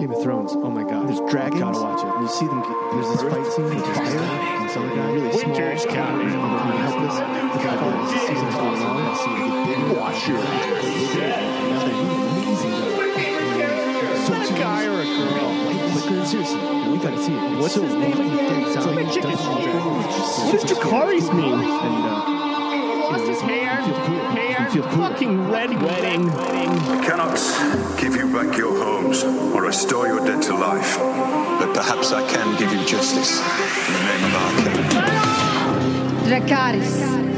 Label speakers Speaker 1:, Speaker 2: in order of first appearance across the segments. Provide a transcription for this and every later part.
Speaker 1: Game of Thrones. Oh my god.
Speaker 2: There's dragons.
Speaker 1: Gotta watch it.
Speaker 2: You see them. There's this fight scene with fire. And some guy really
Speaker 3: Winter's
Speaker 2: small.
Speaker 3: coming.
Speaker 2: and they're helpless. The guy goes, this season's going on. I see them get bigger.
Speaker 3: Wash your
Speaker 2: Now they're amazing. though. So
Speaker 3: a guy or a girl?
Speaker 2: But seriously, we gotta see it.
Speaker 1: What's
Speaker 2: so
Speaker 1: his name
Speaker 2: wacky,
Speaker 1: again?
Speaker 2: dead
Speaker 1: It's like
Speaker 2: zombies,
Speaker 1: chicken
Speaker 2: Dungeons and
Speaker 1: shit.
Speaker 3: Jakari's mean?
Speaker 1: And uh,
Speaker 3: Lost his hair.
Speaker 2: Feel cool.
Speaker 3: Hair.
Speaker 2: Feel cool.
Speaker 3: Fucking red wedding.
Speaker 4: I cannot give you back your homes or restore your dead to life, but perhaps I can give you justice in the name of our king.
Speaker 5: Dracarys.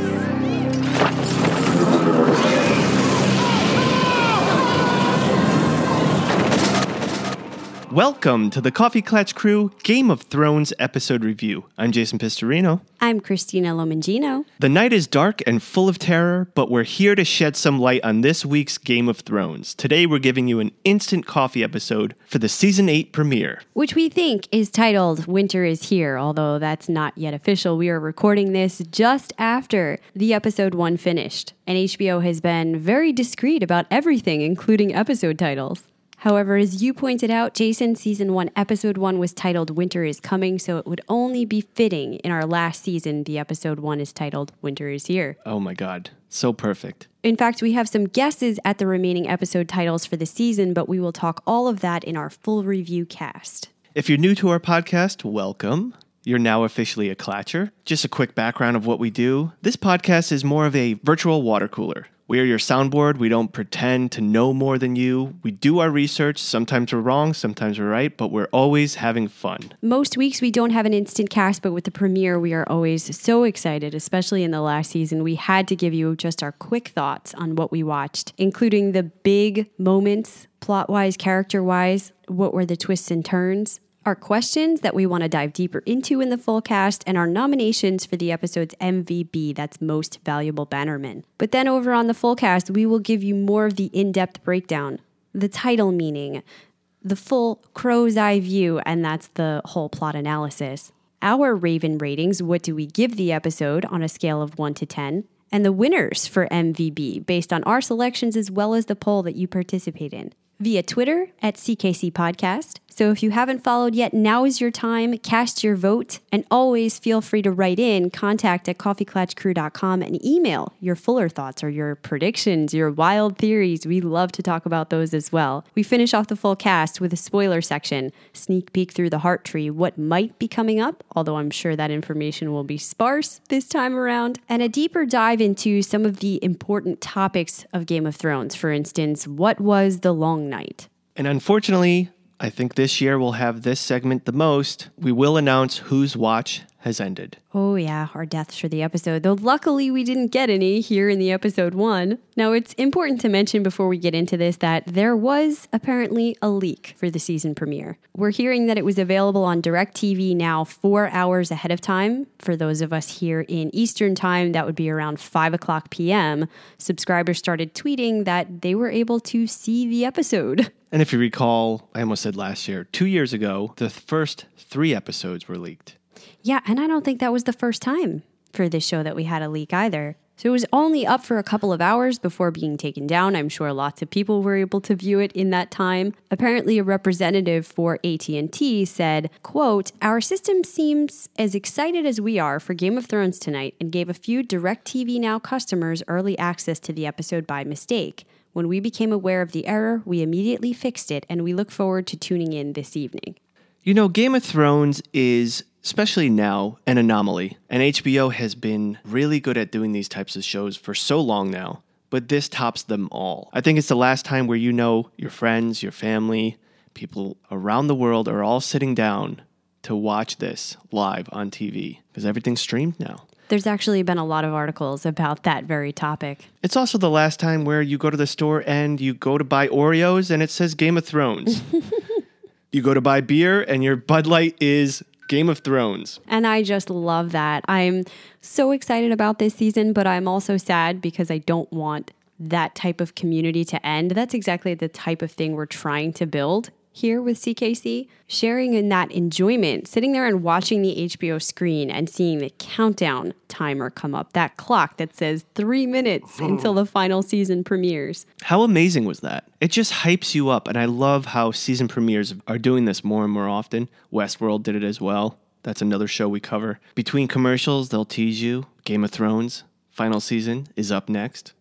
Speaker 1: Welcome to the Coffee Klatch Crew Game of Thrones episode review. I'm Jason Pistorino.
Speaker 5: I'm Christina Lomangino.
Speaker 1: The night is dark and full of terror, but we're here to shed some light on this week's Game of Thrones. Today we're giving you an instant coffee episode for the season 8 premiere.
Speaker 5: which we think is titled Winter is Here, although that's not yet official. We are recording this just after the episode one finished, and HBO has been very discreet about everything, including episode titles. However, as you pointed out, Jason, season one, episode one was titled Winter is Coming, so it would only be fitting in our last season, the episode one is titled Winter is Here.
Speaker 1: Oh my god, so perfect.
Speaker 5: In fact, we have some guesses at the remaining episode titles for the season, but we will talk all of that in our full review cast.
Speaker 1: If you're new to our podcast, welcome. You're now officially a Clatcher. Just a quick background of what we do. This podcast is more of a virtual water cooler. We are your soundboard. We don't pretend to know more than you. We do our research. Sometimes we're wrong, sometimes we're right, but we're always having fun.
Speaker 5: Most weeks we don't have an instant cast, but with the premiere, we are always so excited, especially in the last season. We had to give you just our quick thoughts on what we watched, including the big moments, plot wise, character wise, what were the twists and turns. Our questions that we want to dive deeper into in the full cast, and our nominations for the episode's MVP that's most valuable bannerman. But then over on the full cast, we will give you more of the in depth breakdown, the title meaning, the full crow's eye view, and that's the whole plot analysis. Our Raven ratings what do we give the episode on a scale of 1 to 10? And the winners for MVB based on our selections as well as the poll that you participate in. Via Twitter at CKC Podcast. So if you haven't followed yet, now is your time. Cast your vote and always feel free to write in contact at coffeeclatchcrew.com and email your fuller thoughts or your predictions, your wild theories. We love to talk about those as well. We finish off the full cast with a spoiler section, sneak peek through the heart tree, what might be coming up, although I'm sure that information will be sparse this time around, and a deeper dive into some of the important topics of Game of Thrones. For instance, what was the long night?
Speaker 1: And unfortunately, I think this year we'll have this segment the most. We will announce whose watch has ended.
Speaker 5: Oh, yeah, our deaths for the episode, though luckily we didn't get any here in the episode one. Now, it's important to mention before we get into this that there was apparently a leak for the season premiere. We're hearing that it was available on DirecTV now four hours ahead of time. For those of us here in Eastern time, that would be around 5 o'clock p.m. Subscribers started tweeting that they were able to see the episode.
Speaker 1: And if you recall, I almost said last year, two years ago, the first three episodes were leaked.
Speaker 5: Yeah, and I don't think that was the first time for this show that we had a leak either. So it was only up for a couple of hours before being taken down. I'm sure lots of people were able to view it in that time. Apparently a representative for AT&T said, "Quote, our system seems as excited as we are for Game of Thrones tonight and gave a few DirecTV Now customers early access to the episode by mistake. When we became aware of the error, we immediately fixed it and we look forward to tuning in this evening."
Speaker 1: You know, Game of Thrones is, especially now, an anomaly. And HBO has been really good at doing these types of shows for so long now. But this tops them all. I think it's the last time where you know your friends, your family, people around the world are all sitting down to watch this live on TV because everything's streamed now.
Speaker 5: There's actually been a lot of articles about that very topic.
Speaker 1: It's also the last time where you go to the store and you go to buy Oreos and it says Game of Thrones. you go to buy beer and your Bud Light is Game of Thrones.
Speaker 5: And I just love that. I'm so excited about this season, but I'm also sad because I don't want that type of community to end. That's exactly the type of thing we're trying to build here with CKC, sharing in that enjoyment, sitting there and watching the HBO screen and seeing the countdown timer come up, that clock that says three minutes oh. until the final season premieres.
Speaker 1: How amazing was that? It just hypes you up, and I love how season premieres are doing this more and more often. Westworld did it as well. That's another show we cover. Between commercials, they'll tease you. Game of Thrones, final season, is up next.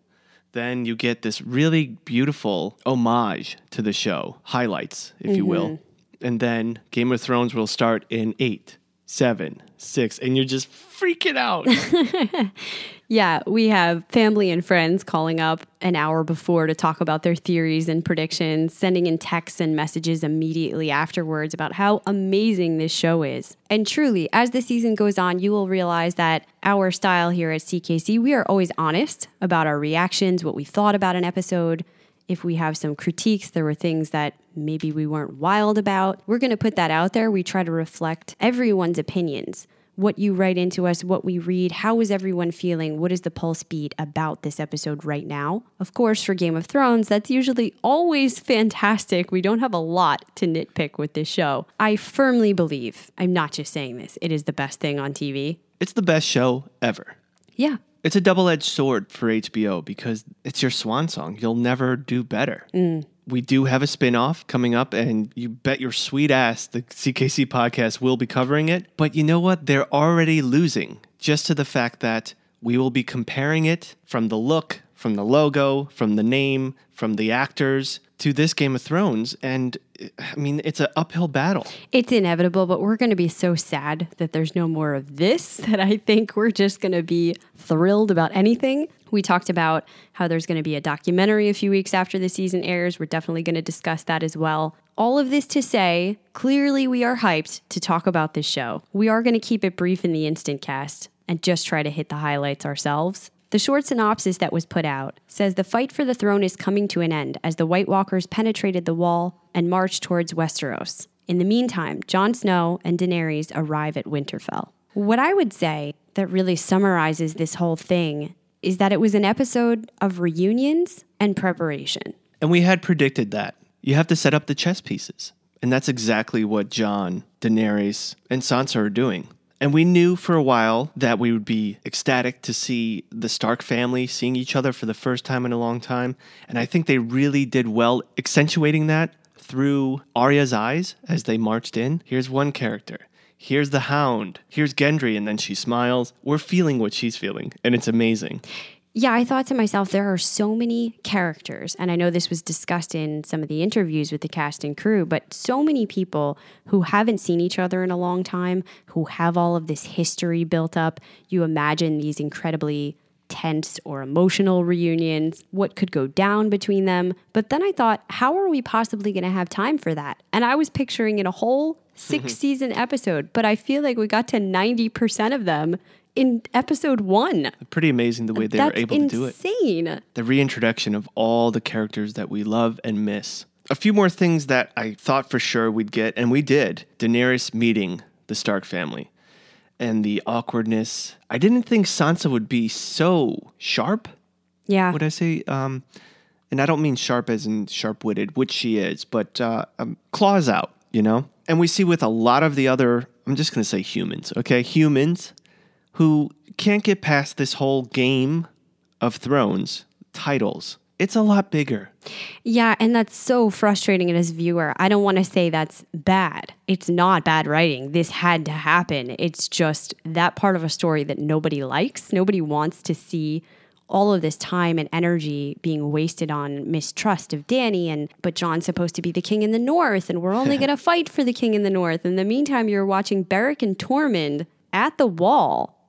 Speaker 1: Then you get this really beautiful homage to the show, highlights, if you will. Mm-hmm. And then Game of Thrones will start in eight, seven, six, and you're just freaking out.
Speaker 5: Yeah, we have family and friends calling up an hour before to talk about their theories and predictions, sending in texts and messages immediately afterwards about how amazing this show is. And truly, as the season goes on, you will realize that our style here at CKC, we are always honest about our reactions, what we thought about an episode. If we have some critiques, there were things that maybe we weren't wild about. We're going to put that out there. We try to reflect everyone's opinions what you write into us, what we read, how is everyone feeling, what is the pulse beat about this episode right now. Of course, for Game of Thrones, that's usually always fantastic. We don't have a lot to nitpick with this show. I firmly believe, I'm not just saying this, it is the best thing on TV.
Speaker 1: it's the best show ever.
Speaker 5: Yeah.
Speaker 1: It's a double edged sword for HBO because it's your swan song. You'll never do better. Mm. We do have a spin off coming up, and you bet your sweet ass the CKC podcast will be covering it. But you know what? They're already losing just to the fact that we will be comparing it from the look, from the logo, from the name, from the actors to this Game of Thrones. And I mean, it's an uphill battle.
Speaker 5: It's inevitable, but we're going to be so sad that there's no more of this that I think we're just going to be thrilled about anything. We talked about how there's going to be a documentary a few weeks after the season airs. We're definitely going to discuss that as well. All of this to say, clearly we are hyped to talk about this show. We are going to keep it brief in the instant cast and just try to hit the highlights ourselves. The short synopsis that was put out says the fight for the throne is coming to an end as the White Walkers penetrated the wall and marched towards Westeros. In the meantime, Jon Snow and Daenerys arrive at Winterfell. What I would say that really summarizes this whole thing is that it was an episode of reunions and preparation.
Speaker 1: And we had predicted that. You have to set up the chess pieces. And that's exactly what Jon, Daenerys, and Sansa are doing. And we knew for a while that we would be ecstatic to see the Stark family seeing each other for the first time in a long time. And I think they really did well accentuating that through Arya's eyes as they marched in. Here's one character. Here's the hound. Here's Gendry. And then she smiles. We're feeling what she's feeling. And it's amazing.
Speaker 5: Yeah, I thought to myself, there are so many characters, and I know this was discussed in some of the interviews with the cast and crew, but so many people who haven't seen each other in a long time, who have all of this history built up. You imagine these incredibly tense or emotional reunions, what could go down between them. But then I thought, how are we possibly going to have time for that? And I was picturing in a whole six mm-hmm. season episode, but I feel like we got to 90% of them in episode one.
Speaker 1: Pretty amazing the way they
Speaker 5: That's
Speaker 1: were able to do it.
Speaker 5: insane.
Speaker 1: the reintroduction of all the characters that we love and miss. A few more things that I thought for sure we'd get, and we did. Daenerys meeting the Stark family and the awkwardness. I didn't think Sansa would be so sharp.
Speaker 5: Yeah.
Speaker 1: Would I say? Um, and I don't mean sharp as in sharp witted, which she is, but uh, um, claws out, you know? And we see with a lot of the other, I'm just going to say humans, okay? Humans who can't get past this whole game of thrones titles. It's a lot bigger.
Speaker 5: Yeah, and that's so frustrating as a viewer. I don't want to say that's bad. It's not bad writing. This had to happen. It's just that part of a story that nobody likes. Nobody wants to see all of this time and energy being wasted on mistrust of Danny and but Jon's supposed to be the king in the north and we're only going to fight for the king in the north. In the meantime, you're watching Beric and Tormund at the wall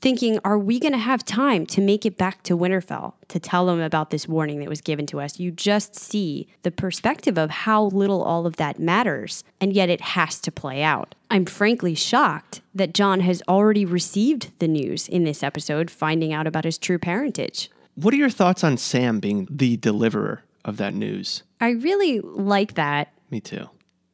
Speaker 5: thinking, are we going to have time to make it back to Winterfell to tell them about this warning that was given to us? You just see the perspective of how little all of that matters, and yet it has to play out. I'm frankly shocked that Jon has already received the news in this episode, finding out about his true parentage.
Speaker 1: What are your thoughts on Sam being the deliverer of that news?
Speaker 5: I really like that
Speaker 1: Me too.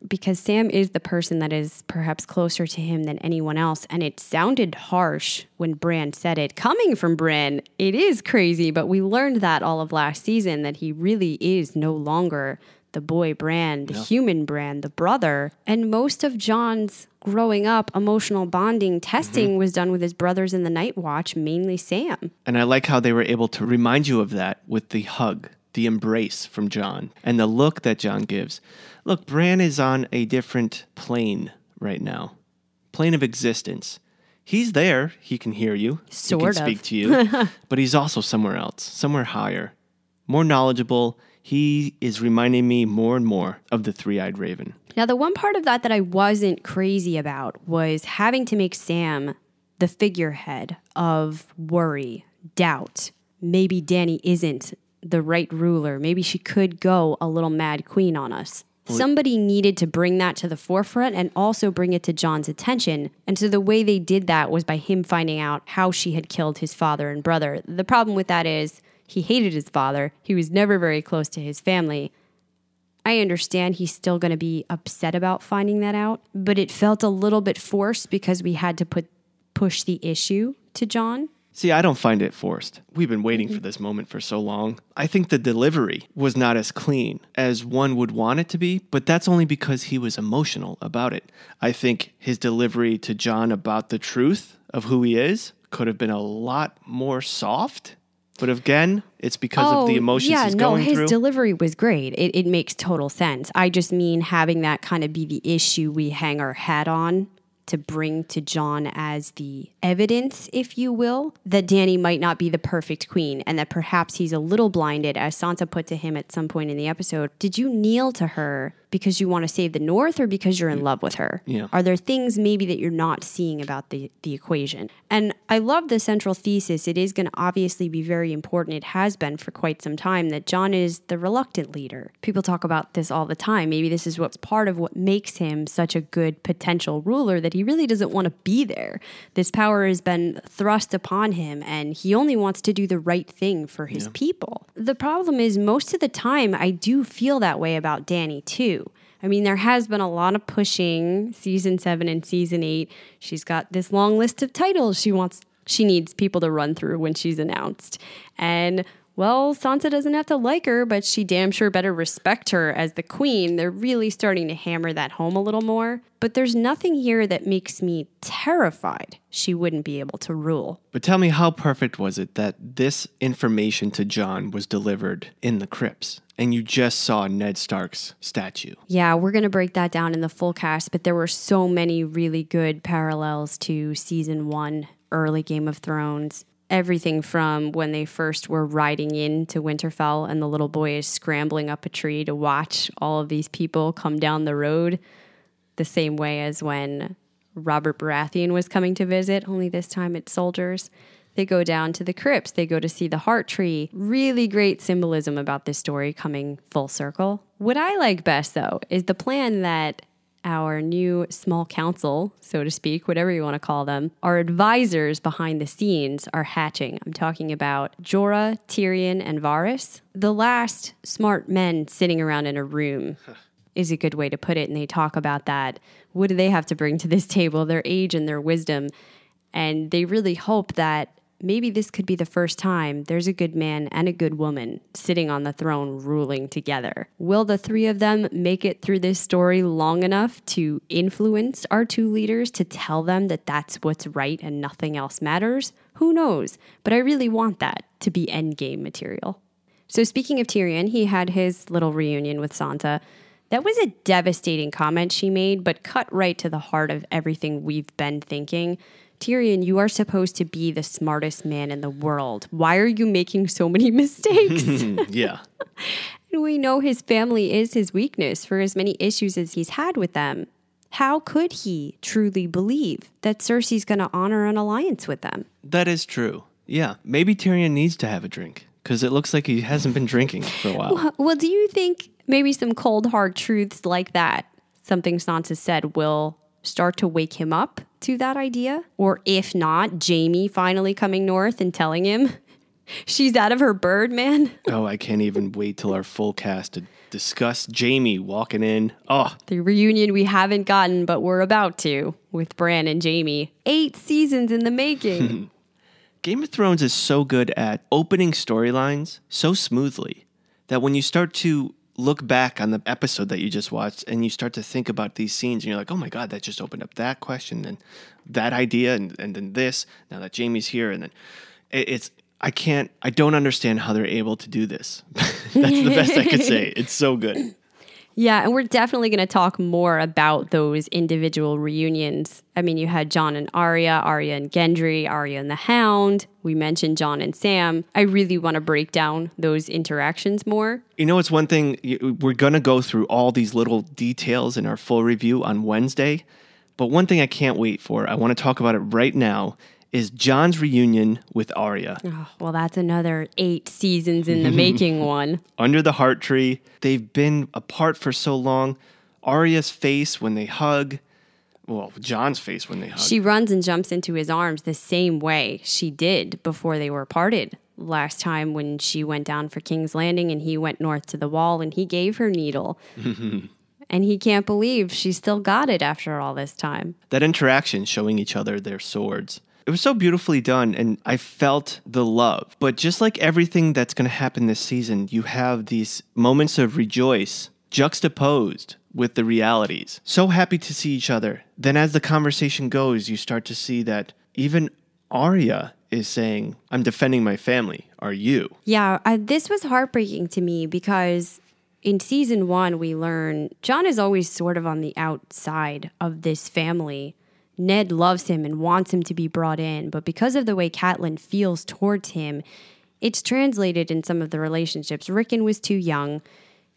Speaker 5: Because Sam is the person that is perhaps closer to him than anyone else. And it sounded harsh when Bran said it. Coming from Bran, it is crazy, but we learned that all of last season that he really is no longer the boy Bran, the human Bran, the brother. And most of Jon's growing up emotional bonding testing mm-hmm. was done with his brothers in the Night Watch, mainly Sam.
Speaker 1: And I like how they were able to remind you of that with the hug, the embrace from Jon, and the look that Jon gives. Look, Bran is on a different plane right now, plane of existence. He's there. He can hear you. he can
Speaker 5: of.
Speaker 1: speak to you. but he's also somewhere else, somewhere higher, more knowledgeable. He is reminding me more and more of the three eyed raven.
Speaker 5: Now, the one part of that that I wasn't crazy about was having to make Sam the figurehead of worry, doubt. Maybe Danny isn't the right ruler. Maybe she could go a little mad queen on us. Somebody needed to bring that to the forefront and also bring it to Jon's attention. And so the way they did that was by him finding out how she had killed his father and brother. The problem with that is he hated his father, he was never very close to his family. I understand he's still going to be upset about finding that out, but it felt a little bit forced because we had to put push the issue to Jon.
Speaker 1: See, I don't find it forced. We've been waiting for mm-hmm. this moment for so long. I think the delivery was not as clean as one would want it to be, but that's only because he was emotional about it. I think his delivery to Jon about the truth of who he is could have been a lot more soft. But again, it's because of the oh, emotions
Speaker 5: Oh, yeah,
Speaker 1: he's
Speaker 5: no,
Speaker 1: going
Speaker 5: his
Speaker 1: through.
Speaker 5: delivery was great. It, it makes total sense. I just mean having that kind of be the issue we hang our hat on to bring to Jon as the evidence, if you will, that Danny might not be the perfect queen and that perhaps he's a little blinded, as Sansa put to him at some point in the episode. Did you kneel to her because you want to save the North or because you're in love with her?
Speaker 1: Yeah.
Speaker 5: Are there things maybe that you're not seeing about the, the equation? And I love the central thesis. It is going to obviously be very important. It has been for quite some time that Jon is the reluctant leader. People talk about this all the time. Maybe this is what's part of what makes him such a good potential ruler that he really doesn't want to be there. This power has been thrust upon him and he only wants to do the right thing for his people. The problem is, most of the time, I do feel that way about Danny too. I mean, there has been a lot of pushing season seven and season eight. She's got this long list of titles she wants, she needs people to run through when she's announced. And well, Sansa doesn't have to like her, but she damn sure better respect her as the queen. They're really starting to hammer that home a little more. But there's nothing here that makes me terrified she wouldn't be able to rule.
Speaker 1: But tell me, how perfect was it that this information to Jon was delivered in the crypts and you just saw Ned Stark's statue?
Speaker 5: Yeah, we're going to break that down in the full cast, but there were so many really good parallels to season one, early Game of Thrones. Everything from when they first were riding into Winterfell and the little boy is scrambling up a tree to watch all of these people come down the road, the same way as when Robert Baratheon was coming to visit, only this time it's soldiers. They go down to the crypts. They go to see the heart tree. Really great symbolism about this story coming full circle. What I like best, though, is the plan that our new small council, so to speak, whatever you want to call them, our advisors behind the scenes are hatching. I'm talking about Jorah, Tyrion, and Varys. The last smart men sitting around in a room is a good way to put it. And they talk about that. What do they have to bring to this table? Their age and their wisdom. And they really hope that maybe this could be the first time there's a good man and a good woman sitting on the throne ruling together. Will the three of them make it through this story long enough to influence our two leaders to tell them that that's what's right and nothing else matters? Who knows? But I really want that to be endgame material. So, speaking of Tyrion, he had his little reunion with Sansa. That was a devastating comment she made, but cut right to the heart of everything we've been thinking. Tyrion, you are supposed to be the smartest man in the world. Why are you making so many mistakes?
Speaker 1: yeah.
Speaker 5: And we know his family is his weakness for as many issues as he's had with them. How could he truly believe that Cersei's going to honor an alliance with them?
Speaker 1: That is true. Yeah. Maybe Tyrion needs to have a drink because it looks like he hasn't been drinking for a while.
Speaker 5: Well, do you think maybe some cold hard truths like that, something Sansa said, will start to wake him up to that idea? Or if not, Jaime finally coming north and telling him she's out of her bird, man?
Speaker 1: Oh, I can't even wait till our full cast to discuss Jaime walking in. Oh,
Speaker 5: The reunion we haven't gotten, but we're about to with Bran and Jaime. Eight seasons in the making.
Speaker 1: Game of Thrones is so good at opening storylines so smoothly that when you start to look back on the episode that you just watched and you start to think about these scenes and you're like, oh my God, that just opened up that question and that idea and, and then this, now that Jaime's here. And then it, it's, I can't, I don't understand how they're able to do this. That's the best I could say. It's so good.
Speaker 5: Yeah, and we're definitely going to talk more about those individual reunions. I mean, you had Jon and Arya, Arya and Gendry, Arya and the Hound. We mentioned Jon and Sam. I really want to break down those interactions more.
Speaker 1: You know, it's one thing, we're going to go through all these little details in our full review on Wednesday. But one thing I can't wait for, I want to talk about it right now, is Jon's reunion with Arya.
Speaker 5: Oh, well, that's another eight seasons in the making one.
Speaker 1: under the heart tree. They've been apart for so long. Arya's face when they hug. Well, Jon's face when they hug.
Speaker 5: She runs and jumps into his arms the same way she did before they were parted last time when she went down for King's Landing and he went north to the wall and he gave her needle. and he can't believe she still got it after all this time.
Speaker 1: that interaction showing each other their swords. It was so beautifully done, and I felt the love. But just like everything that's going to happen this season, you have these moments of rejoice juxtaposed with the realities. So happy to see each other. Then, as the conversation goes, you start to see that even Arya is saying, I'm defending my family. Are you?
Speaker 5: Yeah, this was heartbreaking to me because in season one, we learn Jon is always sort of on the outside of this family. Ned loves him and wants him to be brought in, but because of the way Catelyn feels towards him, it's translated in some of the relationships. Rickon was too young.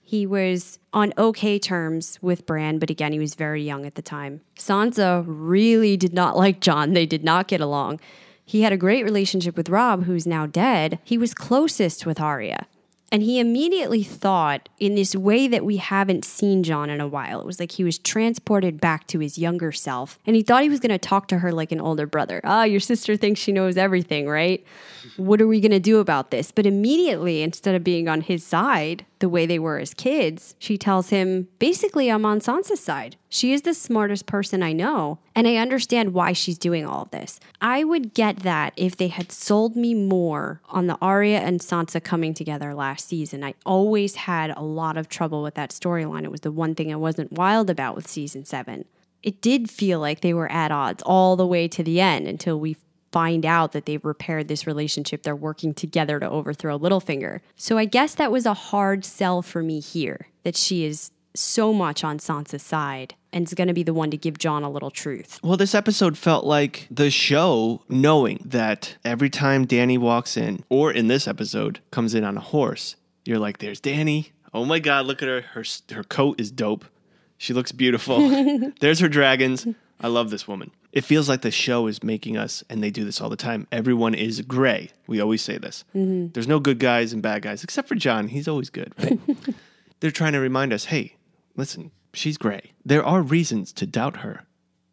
Speaker 5: He was on okay terms with Bran, but again, he was very young at the time. Sansa really did not like Jon. They did not get along. He had a great relationship with Robb, who's now dead. He was closest with Arya. And he immediately thought in this way that we haven't seen Jon in a while. It was like he was transported back to his younger self. And he thought he was going to talk to her like an older brother. Ah, your sister thinks she knows everything, right? What are we going to do about this? But immediately, instead of being on his side, the way they were as kids, she tells him, basically, I'm on Sansa's side. She is the smartest person I know, and I understand why she's doing all of this. I would get that if they had sold me more on the Arya and Sansa coming together last season. I always had a lot of trouble with that storyline. It was the one thing I wasn't wild about with season seven. It did feel like they were at odds all the way to the end until we find out that they've repaired this relationship. They're working together to overthrow Littlefinger. So I guess that was a hard sell for me here that she is so much on Sansa's side and is going to be the one to give Jon a little truth.
Speaker 1: Well, this episode felt like the show knowing that every time Danny walks in, or in this episode, comes in on a horse, you're like, there's Danny. Oh my God, look at her. Her, her coat is dope. She looks beautiful. there's her dragons. I love this woman. It feels like the show is making us, and they do this all the time. Everyone is gray. We always say this. Mm-hmm. There's no good guys and bad guys, except for Jon. He's always good, right? They're trying to remind us hey, listen, she's gray. There are reasons to doubt her.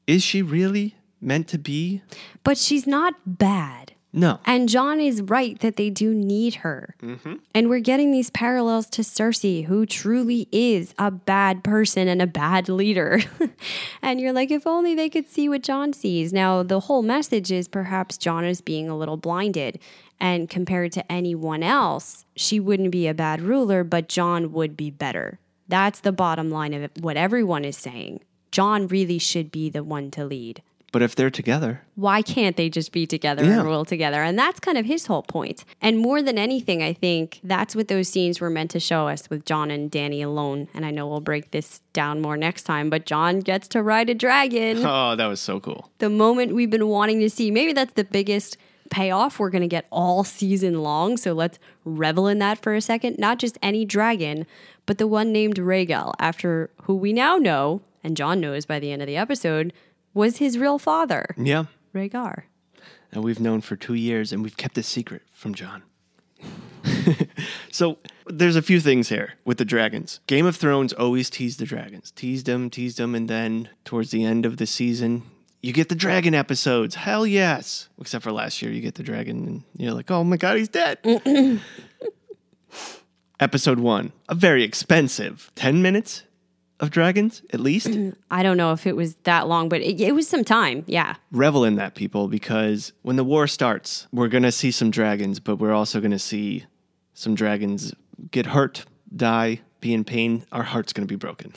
Speaker 1: Is she really meant to be?
Speaker 5: But she's not bad.
Speaker 1: No.
Speaker 5: And Jon is right that they do need her. Mm-hmm. And we're getting these parallels to Cersei, who truly is a bad person and a bad leader. and you're like, if only they could see what Jon sees. Now, the whole message is perhaps Jon is being a little blinded. And compared to anyone else, she wouldn't be a bad ruler, but Jon would be better. That's the bottom line of what everyone is saying. Jon really should be the one to lead
Speaker 1: But if they're together,
Speaker 5: why can't they just be together
Speaker 1: Yeah.
Speaker 5: and rule together? And that's kind of his whole point. And more than anything, I think that's what those scenes were meant to show us with Jon and Danny alone. And I know we'll break this down more next time, but Jon gets to ride a dragon.
Speaker 1: oh, that was so cool.
Speaker 5: the moment we've been wanting to see. Maybe that's the biggest payoff we're going to get all season long. So let's revel in that for a second. Not just any dragon, but the one named Rhaegal, after who we now know, and Jon knows by the end of the episode, was his real father,
Speaker 1: Yeah.
Speaker 5: Rhaegar.
Speaker 1: And we've known for two years and we've kept a secret from Jon. so there's a few things here with the dragons. Game of Thrones always teased the dragons, teased them, teased them, and then towards the end of the season, you get the dragon episodes. Hell yes. Except for last year, you get the dragon and you're like, oh my God, he's dead. Episode one, a very expensive 10 minutes of dragons, at least.
Speaker 5: Mm, I don't know if it was that long, but it, it was some time. Yeah.
Speaker 1: revel in that, people, because when the war starts, we're going to see some dragons, but we're also going to see some dragons get hurt, die, be in pain, our heart's going to be broken.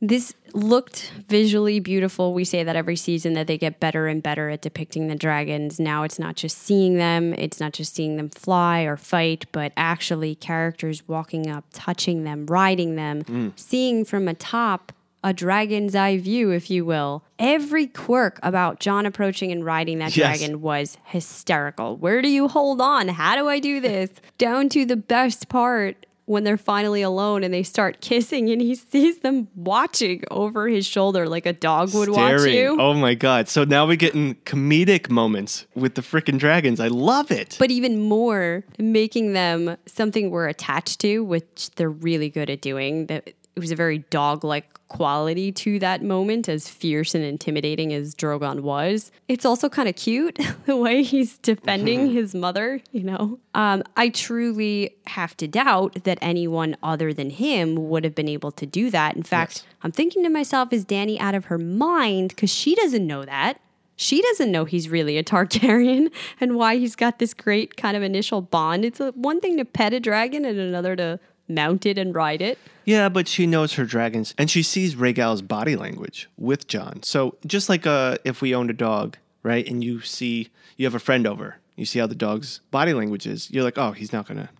Speaker 5: This looked visually beautiful. We say that every season that they get better and better at depicting the dragons. Now it's not just seeing them, it's not just seeing them fly or fight, but actually characters walking up, touching them, riding them, hmm. seeing from atop a dragon's eye view, if you will. Every quirk about Jon approaching and riding that
Speaker 1: Yes.
Speaker 5: dragon was hysterical. Where do you hold on? How do I do this? Down to the best part when they're finally alone and they start kissing and he sees them watching over his shoulder like a dog would watch you.
Speaker 1: Oh my god. So now we get in comedic moments with the freaking dragons. I love it.
Speaker 5: But even more, making them something we're attached to, which they're really good at doing. That it was a very dog-like quality to that moment, as fierce and intimidating as Drogon was. It's also kind of cute the way he's defending his mother. You know, um, I truly have to doubt that anyone other than him would have been able to do that. In fact, I'm thinking to myself, is Danny out of her mind because she doesn't know that? she doesn't know he's really a Targaryen and why he's got this great kind of initial bond. It's a, one thing to pet a dragon and another to mount it and ride it.
Speaker 1: Yeah, but she knows her dragons and she sees Rhaegal's body language with Jon. So just like uh, if we owned a dog, right, and you see you have a friend over, you see how the dog's body language is, you're like, oh, he's not gonna,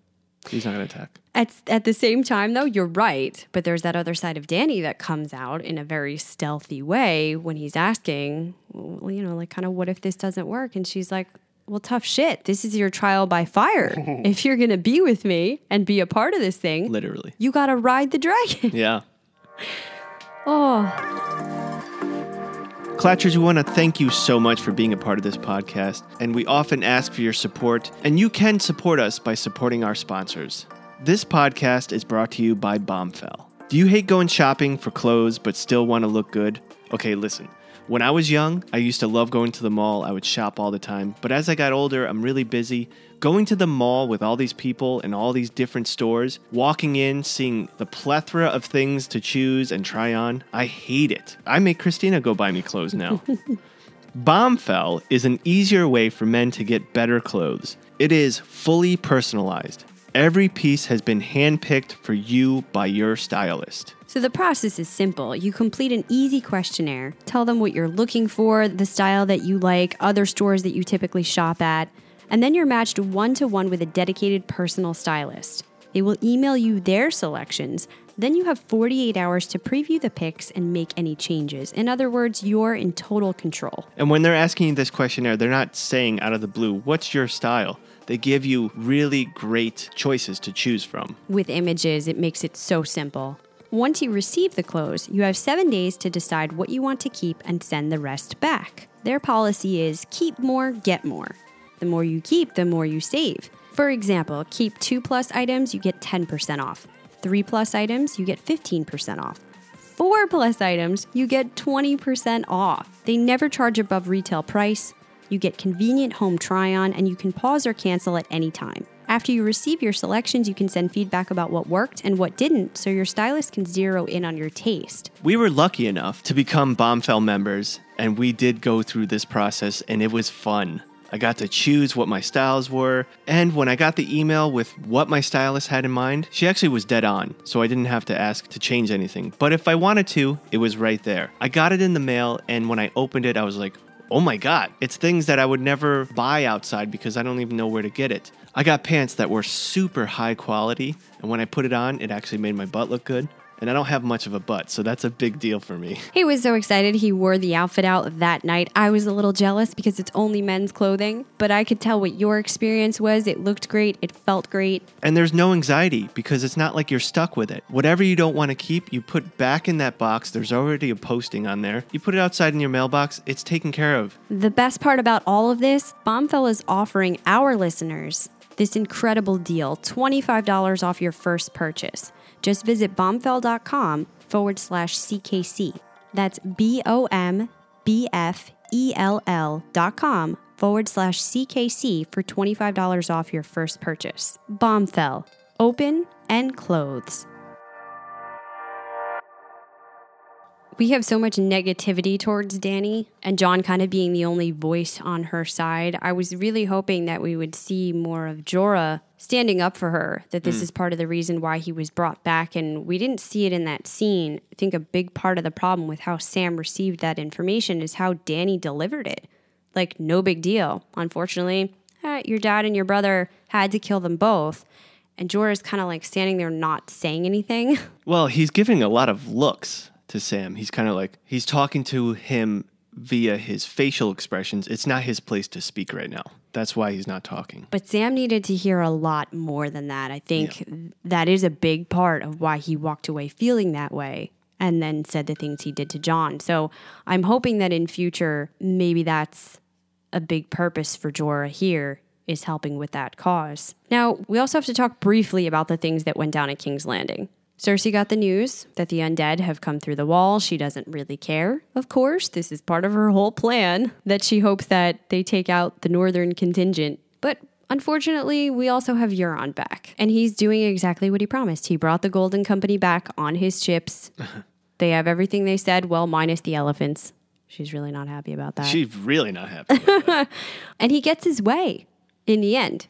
Speaker 1: he's not gonna attack.
Speaker 5: At, at the same time, though, you're right. But there's that other side of Danny that comes out in a very stealthy way when he's asking, well, you know, like, kind of, what if this doesn't work? And she's like, well, tough shit. This is your trial by fire. if you're going to be with me and be a part of this thing,
Speaker 1: Literally.
Speaker 5: you got to ride the dragon.
Speaker 1: Yeah.
Speaker 5: oh,
Speaker 1: Clatchers, we want to thank you so much for being a part of this podcast, and we often ask for your support, and you can support us by supporting our sponsors. This podcast is brought to you by Bombfell. Do you hate going shopping for clothes but still want to look good? Okay, listen. When I was young, I used to love going to the mall. I would shop all the time. But as I got older, I'm really busy. Going to the mall with all these people and all these different stores, walking in, seeing the plethora of things to choose and try on, I hate it. I make Christina go buy me clothes now. Bombfell is an easier way for men to get better clothes. It is fully personalized. Every piece has been handpicked for you by your stylist.
Speaker 5: So the process is simple. You complete an easy questionnaire, tell them what you're looking for, the style that you like, other stores that you typically shop at, and then you're matched one to one with a dedicated personal stylist. They will email you their selections. Then you have 48 hours to preview the picks and make any changes. In other words, you're in total control.
Speaker 1: And when they're asking you this questionnaire, they're not saying out of the blue, what's your style? They give you really great choices to choose from.
Speaker 5: With images, it makes it so simple. Once you receive the clothes, you have seven days to decide what you want to keep and send the rest back. Their policy is keep more, get more. The more you keep, the more you save. For example, keep two plus items, you get 10% off. Three plus items, you get 15% off. Four plus items, you get 20% off. They never charge above retail price. You get convenient home try on, and you can pause or cancel at any time. After you receive your selections, you can send feedback about what worked and what didn't, so your stylist can zero in on your taste.
Speaker 1: We were lucky enough to become Bombfell members, and we did go through this process, and it was fun. I got to choose what my styles were, and when I got the email with what my stylist had in mind, she actually was dead on, so I didn't have to ask to change anything. But if I wanted to, it was right there. I got it in the mail, and when I opened it, I was like, oh my god, it's things that I would never buy outside because I don't even know where to get it. I got pants that were super high quality, and when I put it on, it actually made my butt look good. And I don't have much of a butt, so that's a big deal for me.
Speaker 5: He was so excited he wore the outfit out that night. I was a little jealous because it's only men's clothing, but I could tell what your experience was. It looked great, it felt great.
Speaker 1: And there's no anxiety because it's not like you're stuck with it. Whatever you don't want to keep, you put back in that box. There's already a posting on there. You put it outside in your mailbox, it's taken care of.
Speaker 5: The best part about all of this, Bombfell is offering our listeners this incredible deal $25 off your first purchase. Just visit bombfell.com forward slash CKC. That's B O M B F E L L dot com forward slash CKC for $25 off your first purchase. Bombfell, open and clothes. We have so much negativity towards Danny, and Jon kind of being the only voice on her side. I was really hoping that we would see more of Jorah standing up for her, that this is part of the reason why he was brought back, and we didn't see it in that scene. I think a big part of the problem with how Sam received that information is how Danny delivered it. Like, no big deal. Unfortunately, eh, your dad and your brother had to kill them both. And Jorah's kind of like standing there not saying anything.
Speaker 1: Well, he's giving a lot of looks to Sam. He's kind of like he's talking to him via his facial expressions. It's not his place to speak right now. That's why he's not talking.
Speaker 5: But Sam needed to hear a lot more than that. I think that is a big part of why he walked away feeling that way and then said the things he did to Jon. So I'm hoping that in future, maybe that's a big purpose for Jorah here is helping with that cause. Now, we also have to talk briefly about the things that went down at King's Landing. Cersei got the news that the undead have come through the wall. She doesn't really care, of course. This is part of her whole plan that she hopes that they take out the northern contingent. But unfortunately, we also have Euron back, and he's doing exactly what he promised. He brought the Golden Company back on his ships. they have everything they said, well, minus the elephants. She's really not happy about that.
Speaker 1: She's really not happy.
Speaker 5: And he gets his way in the end.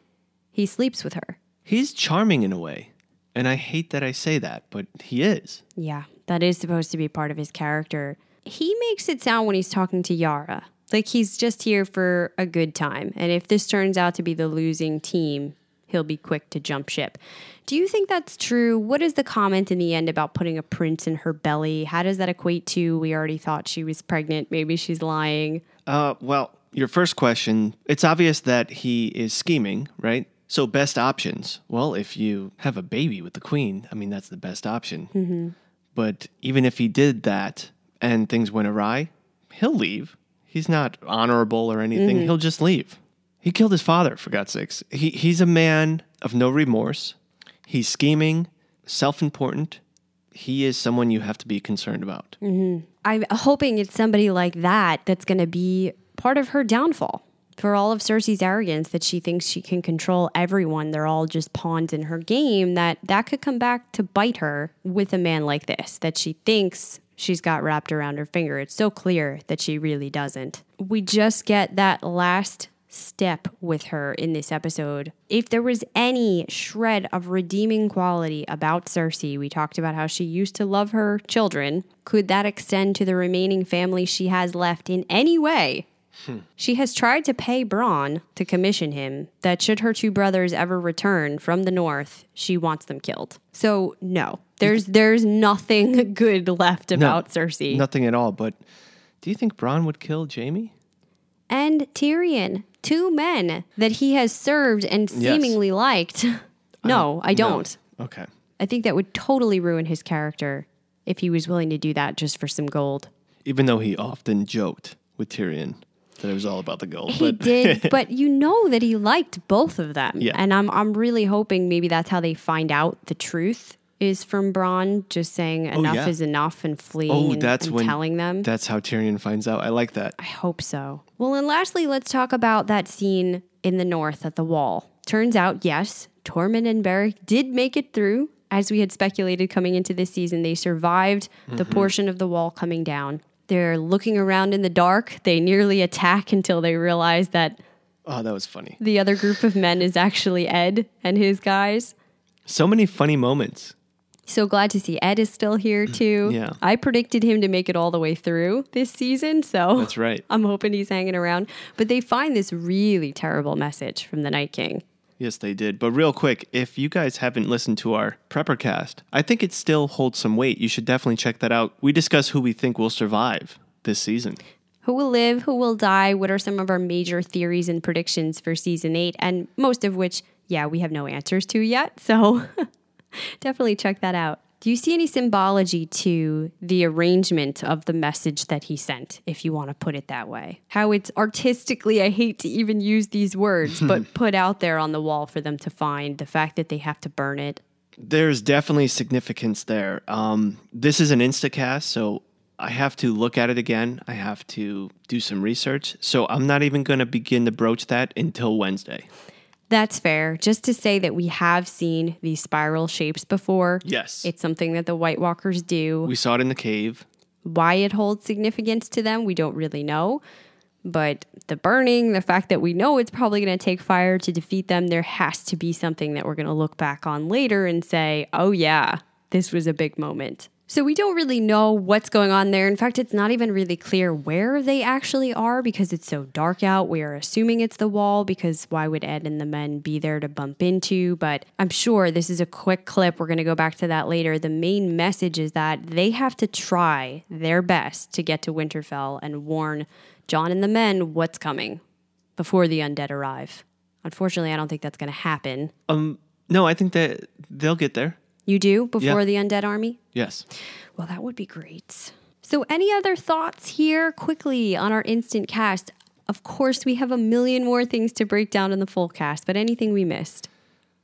Speaker 5: He sleeps with her.
Speaker 1: He's charming in a way. And I hate that I say that, but he is.
Speaker 5: Yeah, that is supposed to be part of his character. He makes it sound when he's talking to Yara like he's just here for a good time. And if this turns out to be the losing team, he'll be quick to jump ship. Do you think that's true? What is the comment in the end about putting a prince in her belly? How does that equate to we already thought she was pregnant? Maybe she's lying.
Speaker 1: Uh, well, your first question, it's obvious that he is scheming, right? So, best options. Well, if you have a baby with the queen, I mean, that's the best option. Mm-hmm. But even if he did that and things went awry, he'll leave. He's not honorable or anything. Mm-hmm. He'll just leave. He killed his father, for God's sakes. He, he's a man of no remorse. He's scheming, self important. He is someone you have to be concerned about. Mm-hmm.
Speaker 5: I'm hoping it's somebody like that that's going to be part of her downfall. For all of Cersei's arrogance that she thinks she can control everyone, they're all just pawns in her game, that that could come back to bite her with a man like this that she thinks she's got wrapped around her finger. It's so clear that she really doesn't. We just get that last step with her in this episode. If there was any shred of redeeming quality about Cersei, we talked about how she used to love her children. Could that extend to the remaining family she has left in any way? She has tried to pay Bronn to commission him that should her two brothers ever return from the north, she wants them killed. So no, there's there's nothing good left about Cersei.
Speaker 1: Nothing at all. But do you think Bronn would kill Jaime?
Speaker 5: and Tyrion, two men that he has served and seemingly liked. No, I don't.
Speaker 1: Okay.
Speaker 5: I think that would totally ruin his character if he was willing to do that just for some gold.
Speaker 1: Even though he often joked with Tyrion that it was all about the gold.
Speaker 5: He
Speaker 1: but
Speaker 5: did, but you know that he liked both of them.
Speaker 1: Yeah.
Speaker 5: And I'm I'm really hoping maybe that's how they find out the truth is from Bronn just saying oh, enough
Speaker 1: Oh, yeah.
Speaker 5: is enough and fleeing
Speaker 1: oh,
Speaker 5: and,
Speaker 1: that's
Speaker 5: and
Speaker 1: when
Speaker 5: telling them.
Speaker 1: That's how Tyrion finds out. I like that.
Speaker 5: I hope so. Well, and lastly, let's talk about that scene in the north at the wall. Turns out, yes, Tormund and Beric did make it through. As we had speculated coming into this season, they survived the mm-hmm. portion of the wall coming down. They're looking around in the dark. They nearly attack until they realize that
Speaker 1: Oh, that was funny.
Speaker 5: the other group of men is actually Edd and his guys.
Speaker 1: So many funny moments.
Speaker 5: So glad to see Edd is still here mm, too.
Speaker 1: Yeah.
Speaker 5: I predicted him to make it all the way through this season, so
Speaker 1: That's right.
Speaker 5: I'm hoping he's hanging around. But they find this really terrible message from the Night King.
Speaker 1: Yes, they did. But real quick, if you guys haven't listened to our Preppercast, I think it still holds some weight. You should definitely check that out. We discuss who we think will survive this season.
Speaker 5: Who will live? Who will die? What are some of our major theories and predictions for season eight? And most of which, yeah, we have no answers to yet. So definitely check that out. Do you see any symbology to the arrangement of the message that he sent, if you want to put it that way? How it's artistically, I hate to even use these words, but put out there on the wall for them to find. The fact that they have to burn it.
Speaker 1: There's definitely significance there. Um, this is an Instacast, so I have to look at it again. I have to do some research. So I'm not even going to begin to broach that until Wednesday.
Speaker 5: That's fair. Just to say that we have seen these spiral shapes before.
Speaker 1: Yes.
Speaker 5: It's something that the White Walkers do.
Speaker 1: we saw it in the cave.
Speaker 5: Why it holds significance to them, we don't really know. But the burning, the fact that we know it's probably going to take fire to defeat them, there has to be something that we're going to look back on later and say, oh, yeah, this was a big moment. So we don't really know what's going on there. In fact, it's not even really clear where they actually are because it's so dark out. We are assuming it's the wall because why would Edd and the men be there to bump into? But I'm sure this is a quick clip. We're going to go back to that later. The main message is that they have to try their best to get to Winterfell and warn Jon and the men what's coming before the undead arrive. Unfortunately, I don't think that's going to happen.
Speaker 1: Um, no, I think that they'll get there.
Speaker 5: You do before
Speaker 1: Yeah.
Speaker 5: the undead army?
Speaker 1: Yes.
Speaker 5: Well, that would be great. So, any other thoughts here quickly on our instant cast? Of course, we have a million more things to break down in the full cast, but anything we missed?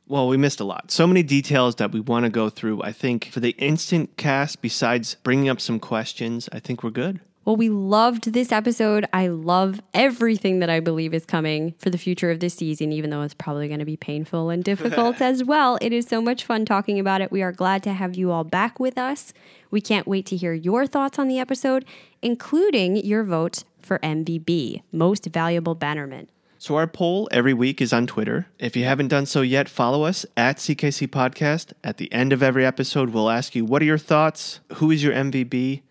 Speaker 1: Well, we missed a lot. So many details that we want to go through. I think for the instant cast, besides bringing up some questions, I think we're good.
Speaker 5: Well, we loved this episode. I love everything that I believe is coming for the future of this season, even though it's probably going to be painful and difficult as well. It is so much fun talking about it. We are glad to have you all back with us. We can't wait to hear your thoughts on the episode, including your votes for MVB, Most Valuable Bannerman.
Speaker 1: So our poll every week is on Twitter. If you haven't done so yet, follow us at CKC Podcast. At the end of every episode, we'll ask you, what are your thoughts? Who is your MVB?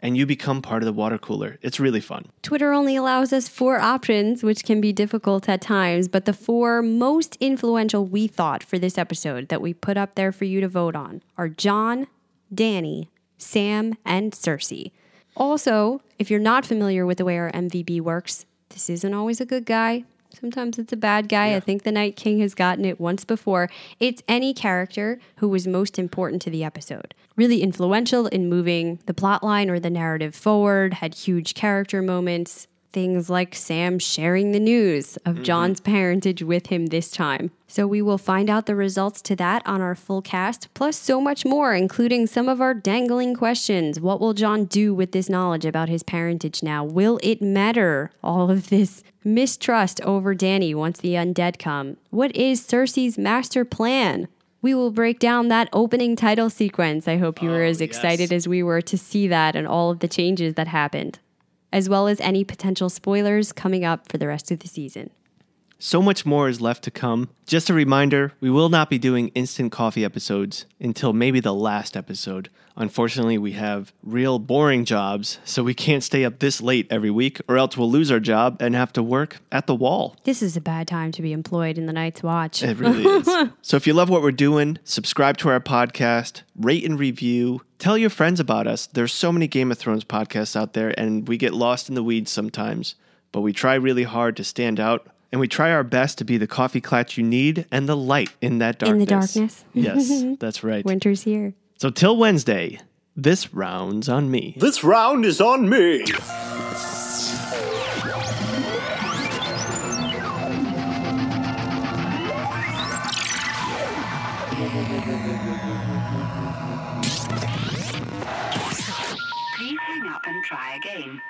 Speaker 1: And you become part of the water cooler. It's really fun.
Speaker 5: Twitter only allows us four options, which can be difficult at times, but the four most influential we thought for this episode that we put up there for you to vote on are Jon, Dany, Sam, and Cersei. Also, if you're not familiar with the way our MVB works, this isn't always a good guy. Sometimes it's a bad guy. I think the Night King has gotten it once before. It's any character who was most important to the episode. Really influential in moving the plot line or the narrative forward, had huge character moments. Things like Sam sharing the news of mm-hmm. Jon's parentage with him this time. So we will find out the results to that on our full cast, plus so much more, including some of our dangling questions. What will John do with this knowledge about his parentage now? Will it matter? All of this mistrust over Dany once the undead come. What is Cersei's master plan? We will break down that opening title sequence. I hope you were oh, as excited as we were to see that and all of the changes that happened, as well as any potential spoilers coming up for the rest of the season.
Speaker 1: So much more is left to come. Just a reminder we will not be doing instant coffee episodes until maybe the last episode. Unfortunately, we have real boring jobs, so we can't stay up this late every week, or else we'll lose our job and have to work at the wall.
Speaker 5: This is a bad time to be employed in the Night's Watch.
Speaker 1: It really is. so if you love what we're doing, subscribe to our podcast, rate and review. Tell your friends about us. There's so many Game of Thrones podcasts out there, and we get lost in the weeds sometimes. But we try really hard to stand out, and we try our best to be the coffee clatch you need and the light in that darkness.
Speaker 5: In the
Speaker 1: darkness.
Speaker 5: darkness.
Speaker 1: yes, that's right.
Speaker 5: Winter's here.
Speaker 1: So till Wednesday, this round's on me.
Speaker 3: This round is on me.
Speaker 6: Please hang up and try again.